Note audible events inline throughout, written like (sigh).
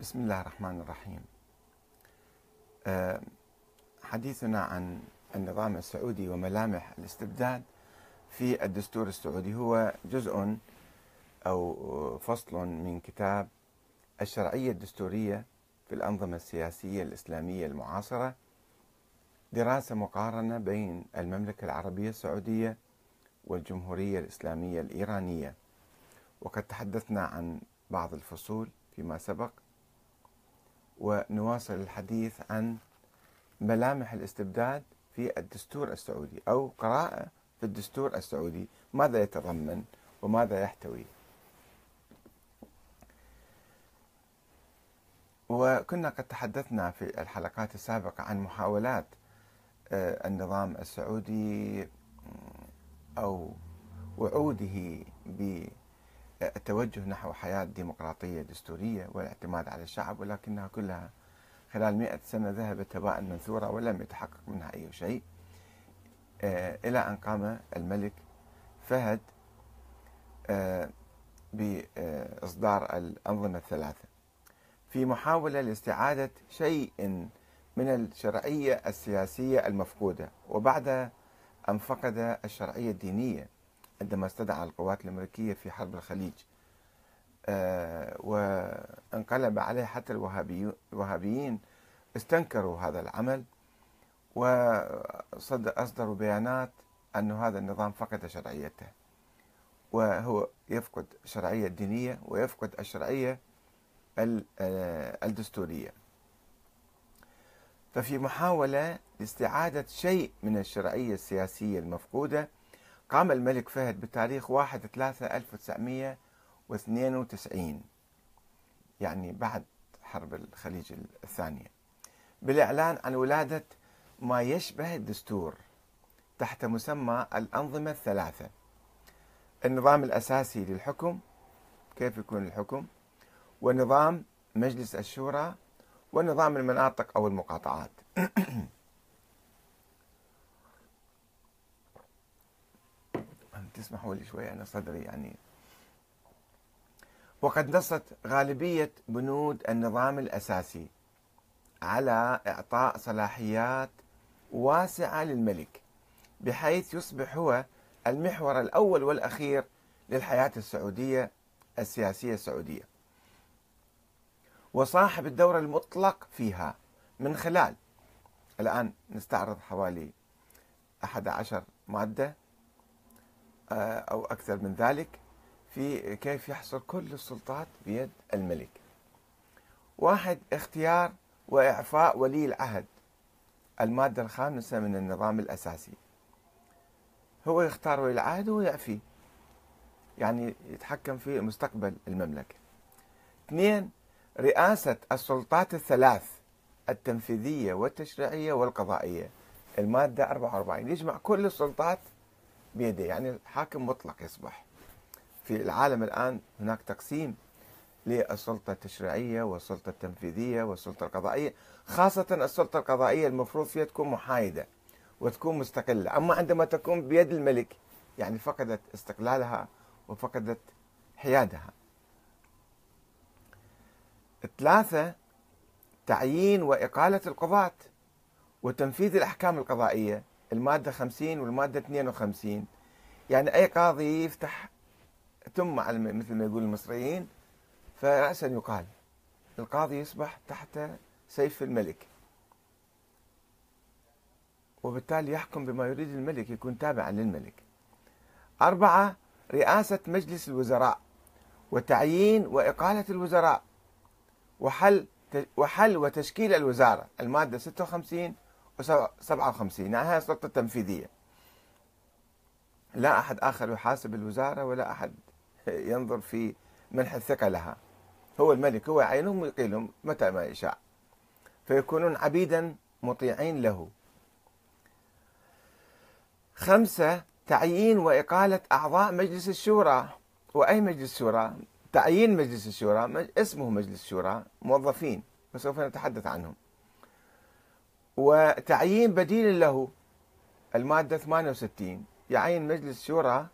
بسم الله الرحمن الرحيم. آه، حديثنا عن النظام السعودي وملامح الاستبداد في الدستور السعودي هو جزء أو فصل من كتاب الشرعية الدستورية في الأنظمة السياسية الإسلامية المعاصرة دراسة مقارنة بين المملكة العربية السعودية والجمهورية الإسلامية الإيرانية. وقد تحدثنا عن بعض الفصول فيما سبق. ونواصل الحديث عن ملامح الاستبداد في الدستور السعودي أو قراءة في الدستور السعودي. ماذا يتضمن وماذا يحتوي؟ وكنا قد تحدثنا في الحلقات السابقة عن محاولات آه، النظام السعودي أو وعوده التوجه نحو حياة ديمقراطية دستورية والاعتماد على الشعب ولكنها كلها خلال مئة سنة ذهبت هباء منثورا ولم يتحقق منها أي شيء. آه، إلى أن قام الملك فهد آه، بإصدار الأنظمة الثلاثة. في محاولة لاستعادة شيء من الشرعية السياسية المفقودة وبعد أن فقد الشرعية الدينية. عندما استدعى القوات الأمريكية في حرب الخليج آه، وانقلب عليه حتى الوهابيين استنكروا هذا العمل وأصدروا بيانات أن هذا النظام فقد شرعيته وهو يفقد الشرعية الدينية ويفقد الشرعية آه، الدستورية. ففي محاولة لاستعادة شيء من الشرعية السياسية المفقودة قام الملك فهد بتاريخ 1 3 1992 يعني بعد حرب الخليج الثانية. بالإعلان عن ولادة ما يشبه الدستور تحت مسمى الأنظمة الثلاثة. النظام الأساسي للحكم كيف يكون الحكم؟ ونظام مجلس الشورى ونظام المناطق أو المقاطعات. (clears throat) تسمحوا لي شوي أنا صدري يعني. وقد نصت غالبية بنود النظام الأساسي على إعطاء صلاحيات واسعة للملك بحيث يصبح هو المحور الأول والأخير للحياة السعودية السياسية السعودية. وصاحب الدور المطلق فيها من خلال الآن نستعرض حوالي 11 مادة أو أكثر من ذلك في كيف يحصل كل السلطات بيد الملك. واحد اختيار وإعفاء ولي العهد المادة الخامسة من النظام الأساسي. هو يختار ولي العهد ويعفيه يعني يتحكم في مستقبل المملكة. اثنين رئاسة السلطات الثلاث التنفيذية والتشريعية والقضائية. المادة 44 يجمع كل السلطات بيده يعني الحاكم مطلق يصبح. في العالم الآن هناك تقسيم للسلطة التشريعية والسلطة التنفيذية والسلطة القضائية. خاصة السلطة القضائية المفروض فيها تكون محايدة وتكون مستقلة. أما عندما تكون بيد الملك يعني فقدت استقلالها وفقدت حيادها. ثلاثة تعيين وإقالة القضاة وتنفيذ الأحكام القضائية. المادة 50 والمادة 52 يعني أي قاضي يفتح ثم على مثل ما يقول المصريين فرأسا يقال. القاضي يصبح تحت سيف الملك. وبالتالي يحكم بما يريد الملك يكون تابعا للملك. أربعة رئاسة مجلس الوزراء وتعيين وإقالة الوزراء وحل وحل وتشكيل الوزارة. المادة 56 و57 يعني هاي السلطة التنفيذية. لا أحد آخر يحاسب الوزارة ولا أحد ينظر في منح الثقة لها. هو الملك هو يعينهم ويقيلهم متى ما يشاء. فيكونون عبيدا مطيعين له. خمسة تعيين وإقالة أعضاء مجلس الشورى. وأي مجلس شورى؟ تعيين مجلس الشورى اسمه مجلس الشورى موظفين وسوف نتحدث عنهم. وتعيين بديل له. المادة 68 يعين مجلس شورى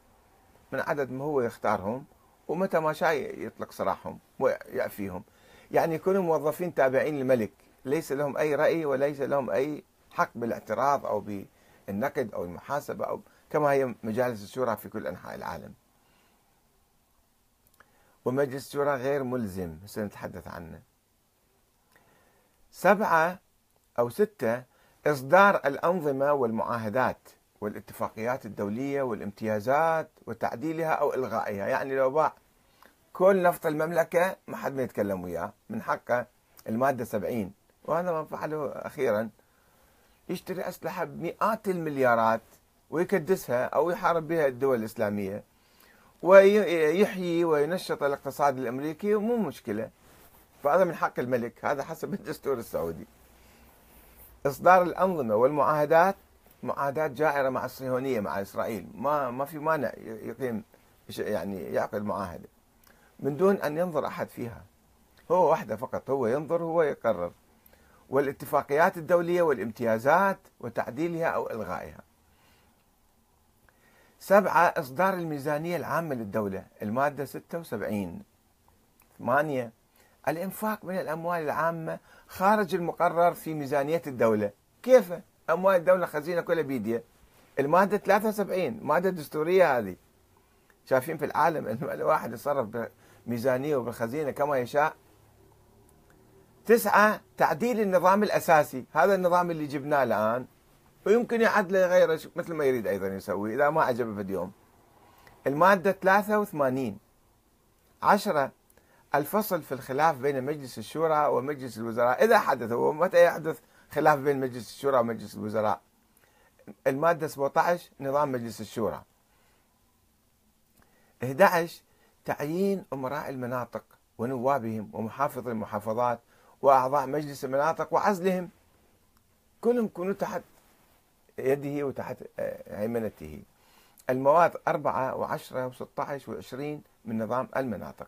من عدد ما هو يختارهم ومتى ما شاء يطلق سراحهم ويعفيهم يعني يكونوا موظفين تابعين للملك. ليس لهم أي رأي وليس لهم أي حق بالاعتراض أو بالنقد أو المحاسبة أو كما هي مجالس الشورى في كل أنحاء العالم. ومجلس الشورى غير ملزم. سنتحدث عنه. سبعة أو ستة إصدار الأنظمة والمعاهدات والاتفاقيات الدولية والامتيازات وتعديلها أو إلغائها. يعني لو باع كل نفط المملكة ما حد ما يتكلم وياه. من حقه المادة 70 وهذا ما فعله أخيرا. يشتري أسلحة بمئات المليارات ويكدسها أو يحارب بها الدول الإسلامية ويحيي وينشط الاقتصاد الأمريكي ومو مشكلة. فهذا من حق الملك. هذا حسب الدستور السعودي. إصدار الأنظمة والمعاهدات معاهدات جائرة مع الصهيونية مع إسرائيل. ما ما في مانع يقيم يعني يعقد معاهدة. من دون أن ينظر أحد فيها. هو واحدة فقط هو ينظر هو يقرر. والاتفاقيات الدولية والامتيازات وتعديلها أو إلغائها. سبعة إصدار الميزانية العامة للدولة. المادة 76 ثمانية الإنفاق من الأموال العامة خارج المقرر في ميزانية الدولة. كيف؟ أموال الدولة خزينة كلها بيديا المادة 73 مادة دستورية هذه. شايفين في العالم (laughs) أن الواحد يتصرف بميزانية وبالخزينة كما يشاء. تسعة تعديل النظام الأساسي. هذا النظام اللي جبناه الآن. ويمكن يعدله يغيره مثل ما يريد أيضا يسوي إذا ما عجبه في اليوم. المادة 83 عشرة الفصل في الخلاف بين مجلس الشورى ومجلس الوزراء. إذا حدث ومتى يحدث خلاف بين مجلس الشورى ومجلس الوزراء؟ المادة 17 نظام مجلس الشورى. 11 تعيين أمراء المناطق ونوابهم ومحافظ المحافظات وأعضاء مجلس المناطق وعزلهم. كلهم يكونوا تحت يده وتحت آه، هيمنته. المواد أربعة وعشرة وستة عشر وعشرين من نظام المناطق.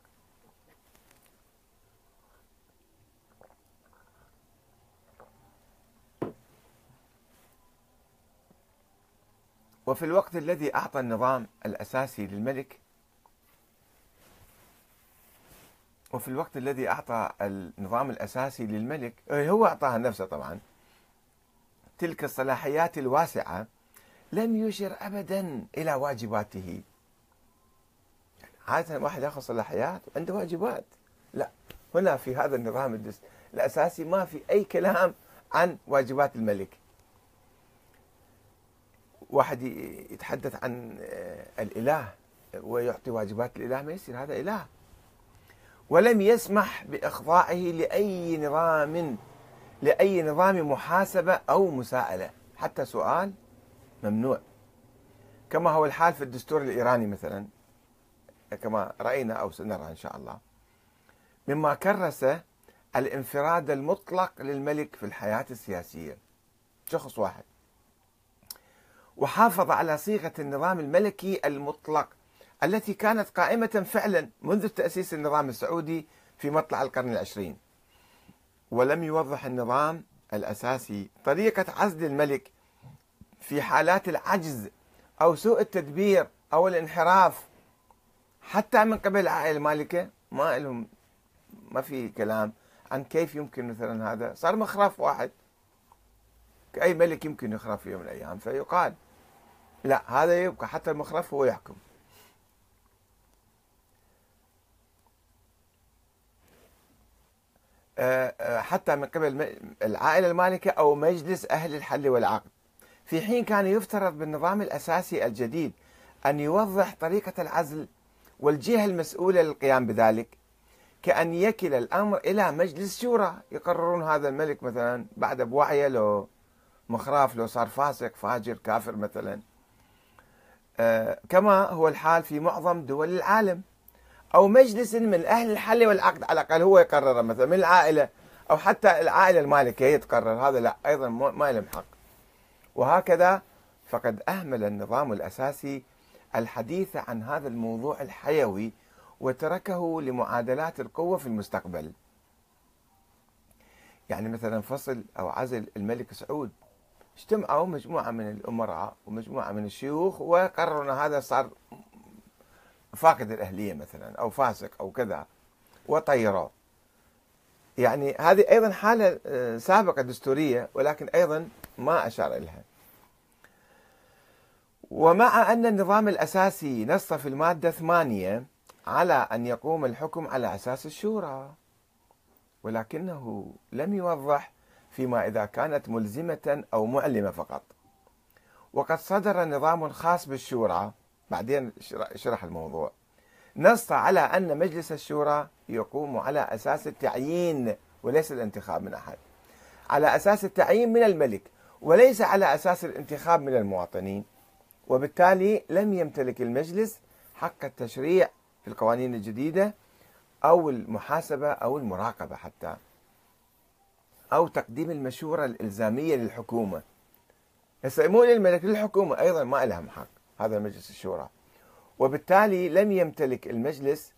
وفي الوقت الذي أعطى النظام الأساسي للملك وفي الوقت الذي أعطى النظام الأساسي للملك إيه، هو أعطاها نفسه طبعا. تلك الصلاحيات الواسعة لم يشر أبدا إلى واجباته. عادة واحد يأخذ صلاحيات وعنده واجبات. لا هنا في هذا النظام الأساسي ما في أي كلام عن واجبات الملك. واحد يتحدث عن آه، الإله ويعطي واجبات الإله ما يصير هذا إله. ولم يسمح بإخضاعه لأي نظام لأي نظام محاسبة أو مساءلة. حتى سؤال ممنوع. كما هو الحال في الدستور الإيراني مثلا كما رأينا أو سنرى إن شاء الله. مما كرس الانفراد المطلق للملك في الحياة السياسية. شخص واحد. وحافظ على صيغة النظام الملكي المطلق التي كانت قائمة فعلا منذ تأسيس النظام السعودي في مطلع القرن العشرين. ولم يوضح النظام الأساسي طريقة عزل الملك في حالات العجز أو سوء التدبير أو الانحراف. حتى من قبل العائلة المالكة ما لهم ما في كلام عن كيف يمكن مثلا هذا. صار مخرف واحد. أي ملك يمكن يخرف في يوم من الأيام؟ فيقال. لا هذا يبقى حتى المخرف هو يحكم. آه، آه، حتى من قبل العائلة المالكة أو مجلس أهل الحل والعقد. في حين كان يفترض بالنظام الأساسي الجديد أن يوضح طريقة العزل والجهة المسؤولة للقيام بذلك كأن يكل الأمر إلى مجلس شورى. يقررون هذا الملك مثلا بعد بوعيه لو مخراف لو صار فاسق فاجر كافر مثلا. كما هو الحال في معظم دول العالم. أو مجلس من أهل الحل والعقد على الأقل هو يقرر مثلا من العائلة أو حتى العائلة المالكة هي تقرر هذا لا أيضا ما لهم حق. وهكذا فقد أهمل النظام الأساسي الحديث عن هذا الموضوع الحيوي وتركه لمعادلات القوة في المستقبل. يعني مثلا فصل أو عزل الملك سعود. اجتمعوا مجموعة من الأمراء ومجموعة من الشيوخ وقرروا أن هذا صار فاقد الأهلية مثلا أو فاسق أو كذا وطيروه يعني هذه أيضا حالة آه، سابقة دستورية ولكن أيضا ما أشار إليها. ومع أن النظام الأساسي نص في المادة ثمانية على أن يقوم الحكم على أساس الشورى ولكنه لم يوضح فيما إذا كانت ملزمة أو معلمة فقط. وقد صدر نظام خاص بالشورى. بعدين شرح الموضوع. نص على أن مجلس الشورى يقوم على أساس التعيين وليس الانتخاب من أحد. على أساس التعيين من الملك وليس على أساس الانتخاب من المواطنين. وبالتالي لم يمتلك المجلس حق التشريع في القوانين الجديدة أو المحاسبة أو المراقبة حتى. أو تقديم المشورة الإلزامية للحكومة. هسه مو للملك للحكومة. أيضا ما لهم حق. هذا مجلس الشورى. وبالتالي لم يمتلك المجلس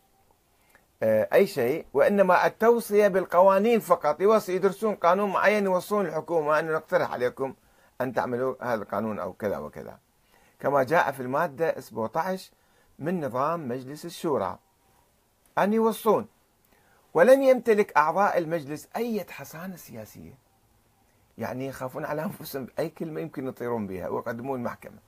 آه، أي شيء وإنما التوصية بالقوانين فقط. يوصي يدرسون قانون معين يوصون الحكومة. أن نقترح عليكم أن تعملوا هذا القانون أو كذا وكذا. كما جاء في المادة 17 من نظام مجلس الشورى. أن يوصون. ولم يمتلك أعضاء المجلس أي حصانة سياسية. يعني يخافون على أنفسهم أي كلمة يمكن يطيرون بها ويقدمون المحكمة.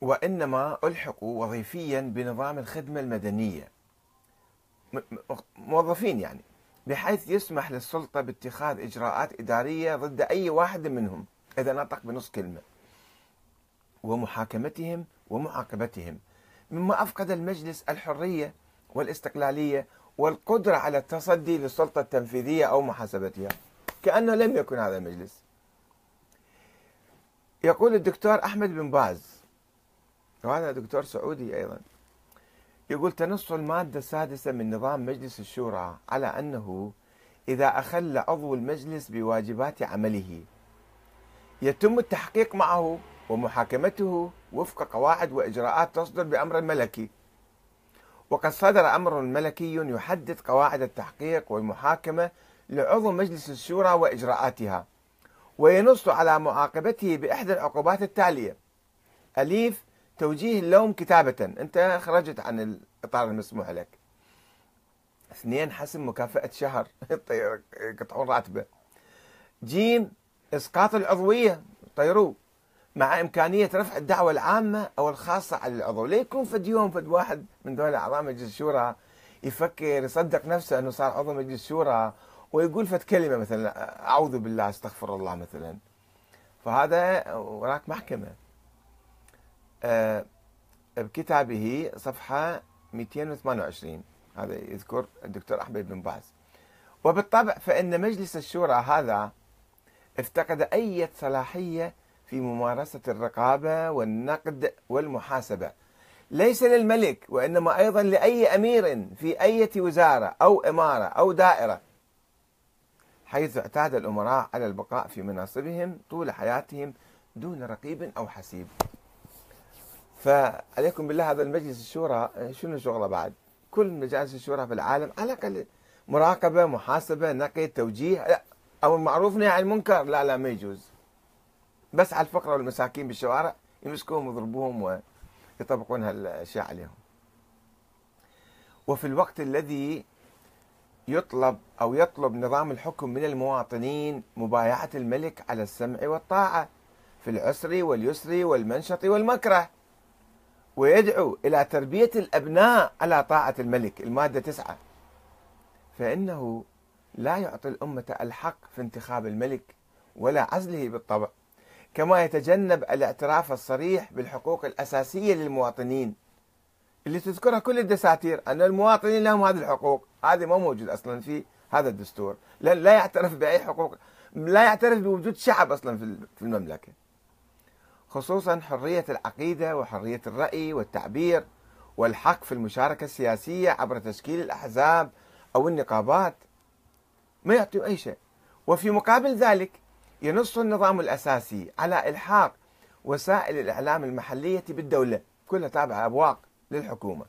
وإنما ألحقوا وظيفيا بنظام الخدمة المدنية. موظفين يعني. بحيث يسمح للسلطة باتخاذ إجراءات إدارية ضد أي واحد منهم إذا نطق بنص كلمة. ومحاكمتهم ومعاقبتهم. مما أفقد المجلس الحرية والاستقلالية والقدرة على التصدي للسلطة التنفيذية أو محاسبتها. كأنه لم يكن هذا المجلس. يقول الدكتور أحمد بن باز وهذا دكتور سعودي أيضا. يقول تنص المادة السادسة من نظام مجلس الشورى على أنه إذا أخل عضو المجلس بواجبات عمله يتم التحقيق معه ومحاكمته وفق قواعد وإجراءات تصدر بأمر الملكي وقد صدر أمر ملكي يحدد قواعد التحقيق والمحاكمة لعضو مجلس الشورى وإجراءاتها وينص على معاقبته بإحدى العقوبات التالية. أليف توجيه اللوم كتابة. أنت خرجت عن الإطار المسموح لك. اثنين حسم مكافأة شهر. (laughs) يقطعون راتبة. جيم إسقاط العضوية. طيروه مع إمكانية رفع الدعوة العامة أو الخاصة على العضو. ليكون فد يوم فد واحد من دول أعضاء مجلس الشورى يفكر يصدق نفسه أنه صار عضو مجلس الشورى ويقول فد كلمة مثلا أعوذ بالله أستغفر الله مثلا. فهذا وراك محكمة. بكتابه صفحة 228 هذا يذكر الدكتور أحمد بن باز. وبالطبع فإن مجلس الشورى هذا افتقد أي صلاحية في ممارسة الرقابة والنقد والمحاسبة. ليس للملك وإنما أيضا لأي أمير في أي وزارة أو إمارة أو دائرة حيث اعتاد الأمراء على البقاء في مناصبهم طول حياتهم دون رقيب أو حسيب. فعليكم بالله هذا المجلس الشورى شنو شغله بعد؟ كل مجالس الشورى في العالم على الأقل مراقبة محاسبة نقد توجيه لا. أو المعروف نهي عن المنكر؟ لا لا ما يجوز. بس على الفقراء والمساكين بالشوارع يمسكوهم ويضربوهم ويطبقون هالأشياء عليهم. وفي الوقت الذي يطلب أو يطلب نظام الحكم من المواطنين مبايعة الملك على السمع والطاعة في العسر واليسر والمنشط والمكره. ويدعو إلى تربية الأبناء على طاعة الملك المادة تسعة. فإنه لا يعطي الأمة الحق في انتخاب الملك ولا عزله بالطبع كما يتجنب الاعتراف الصريح بالحقوق الأساسية للمواطنين. اللي تذكرها كل الدساتير أن المواطنين لهم هذه الحقوق. هذه ما موجود أصلا في هذا الدستور. لا يعترف بأي حقوق لا يعترف بوجود شعب أصلا في المملكة. خصوصا حرية العقيدة وحرية الرأي والتعبير والحق في المشاركة السياسية عبر تشكيل الأحزاب أو النقابات. ما يعطي أي شيء. وفي مقابل ذلك ينص النظام الأساسي على إلحاق وسائل الإعلام المحلية بالدولة. كلها تابعة أبواق للحكومة.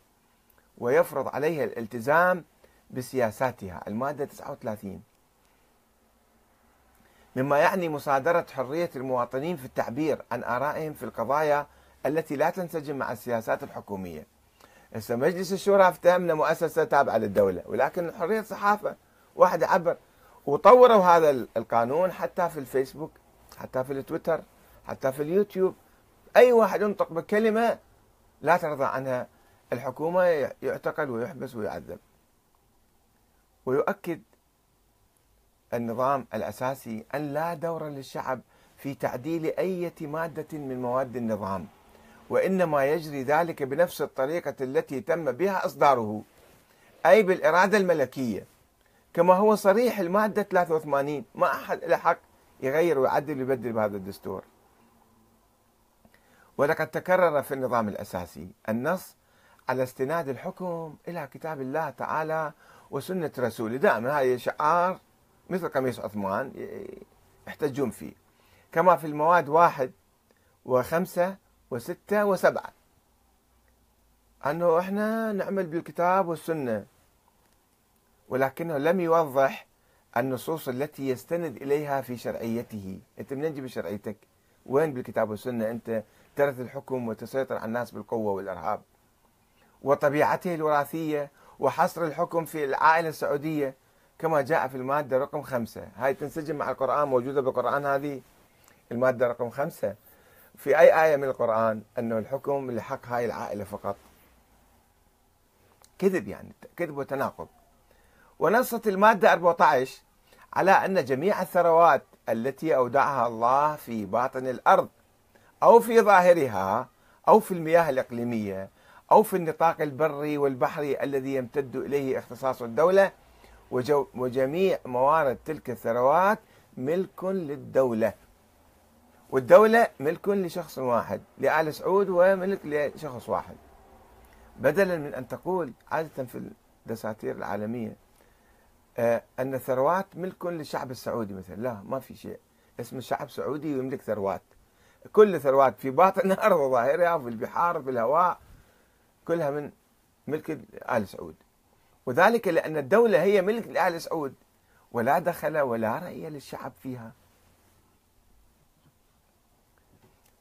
ويفرض عليها الالتزام بسياساتها. المادة 39 مما يعني مصادرة حرية المواطنين في التعبير عن آرائهم في القضايا التي لا تنسجم مع السياسات الحكومية. هسه مجلس الشورى افتهمنا مؤسسة تابعة للدولة ولكن حرية صحافة واحد يعبر وطوروا هذا القانون حتى في الفيسبوك حتى في التويتر حتى في اليوتيوب. أي واحد ينطق بكلمة لا ترضى عنها. الحكومة يعتقل ويحبس ويعذب. ويؤكد النظام الأساسي أن لا دور للشعب في تعديل أي مادة من مواد النظام وإنما يجري ذلك بنفس الطريقة التي تم بها إصداره أي بالإرادة الملكية. كما هو صريح المادة 83 ما أحد له حق يغير ويعدل ويبدل بهذا الدستور. ولقد تكرر في النظام الأساسي النص على استناد الحكم إلى كتاب الله تعالى وسنة رسوله. دائما هذه شعار مثل قميص عثمان يحتجون فيه. كما في المواد واحد وخمسة وستة وسبعة. أنه إحنا نعمل بالكتاب والسنة. ولكنه لم يوضح النصوص التي يستند إليها في شرعيته. أنت من تجيب شرعيتك؟ وين بالكتاب والسنة؟ أنت ترث الحكم وتسيطر على الناس بالقوة والإرهاب. وطبيعته الوراثية وحصر الحكم في العائلة السعودية. كما جاء في المادة رقم خمسة. هاي تنسجم مع القرآن موجودة بالقرآن هذه؟ المادة رقم خمسة. في أي آية من القرآن أنه الحكم لحق هاي العائلة فقط؟ كذب يعني كذب وتناقض. ونصت المادة 14 على أن جميع الثروات التي أودعها الله في باطن الأرض أو في ظاهرها أو في المياه الإقليمية أو في النطاق البري والبحري الذي يمتد إليه اختصاص الدولة وجميع موارد تلك الثروات ملك للدولة. والدولة ملك لشخص واحد لآل سعود وملك لشخص واحد. بدلا من أن تقول عادة في الدساتير العالمية آه، أن الثروات ملك للشعب السعودي مثلا. لا ما في شيء. اسم الشعب سعودي ويملك ثروات. كل ثروات في باطن (laughs) الأرض وظاهرها في البحار في الهواء كلها من ملك آل سعود. وذلك لأن الدولة هي ملك لآل سعود ولا دخل ولا رأي للشعب فيها.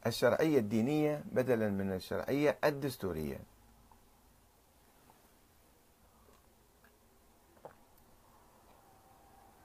الشرعية الدينية بدلا من الشرعية الدستورية.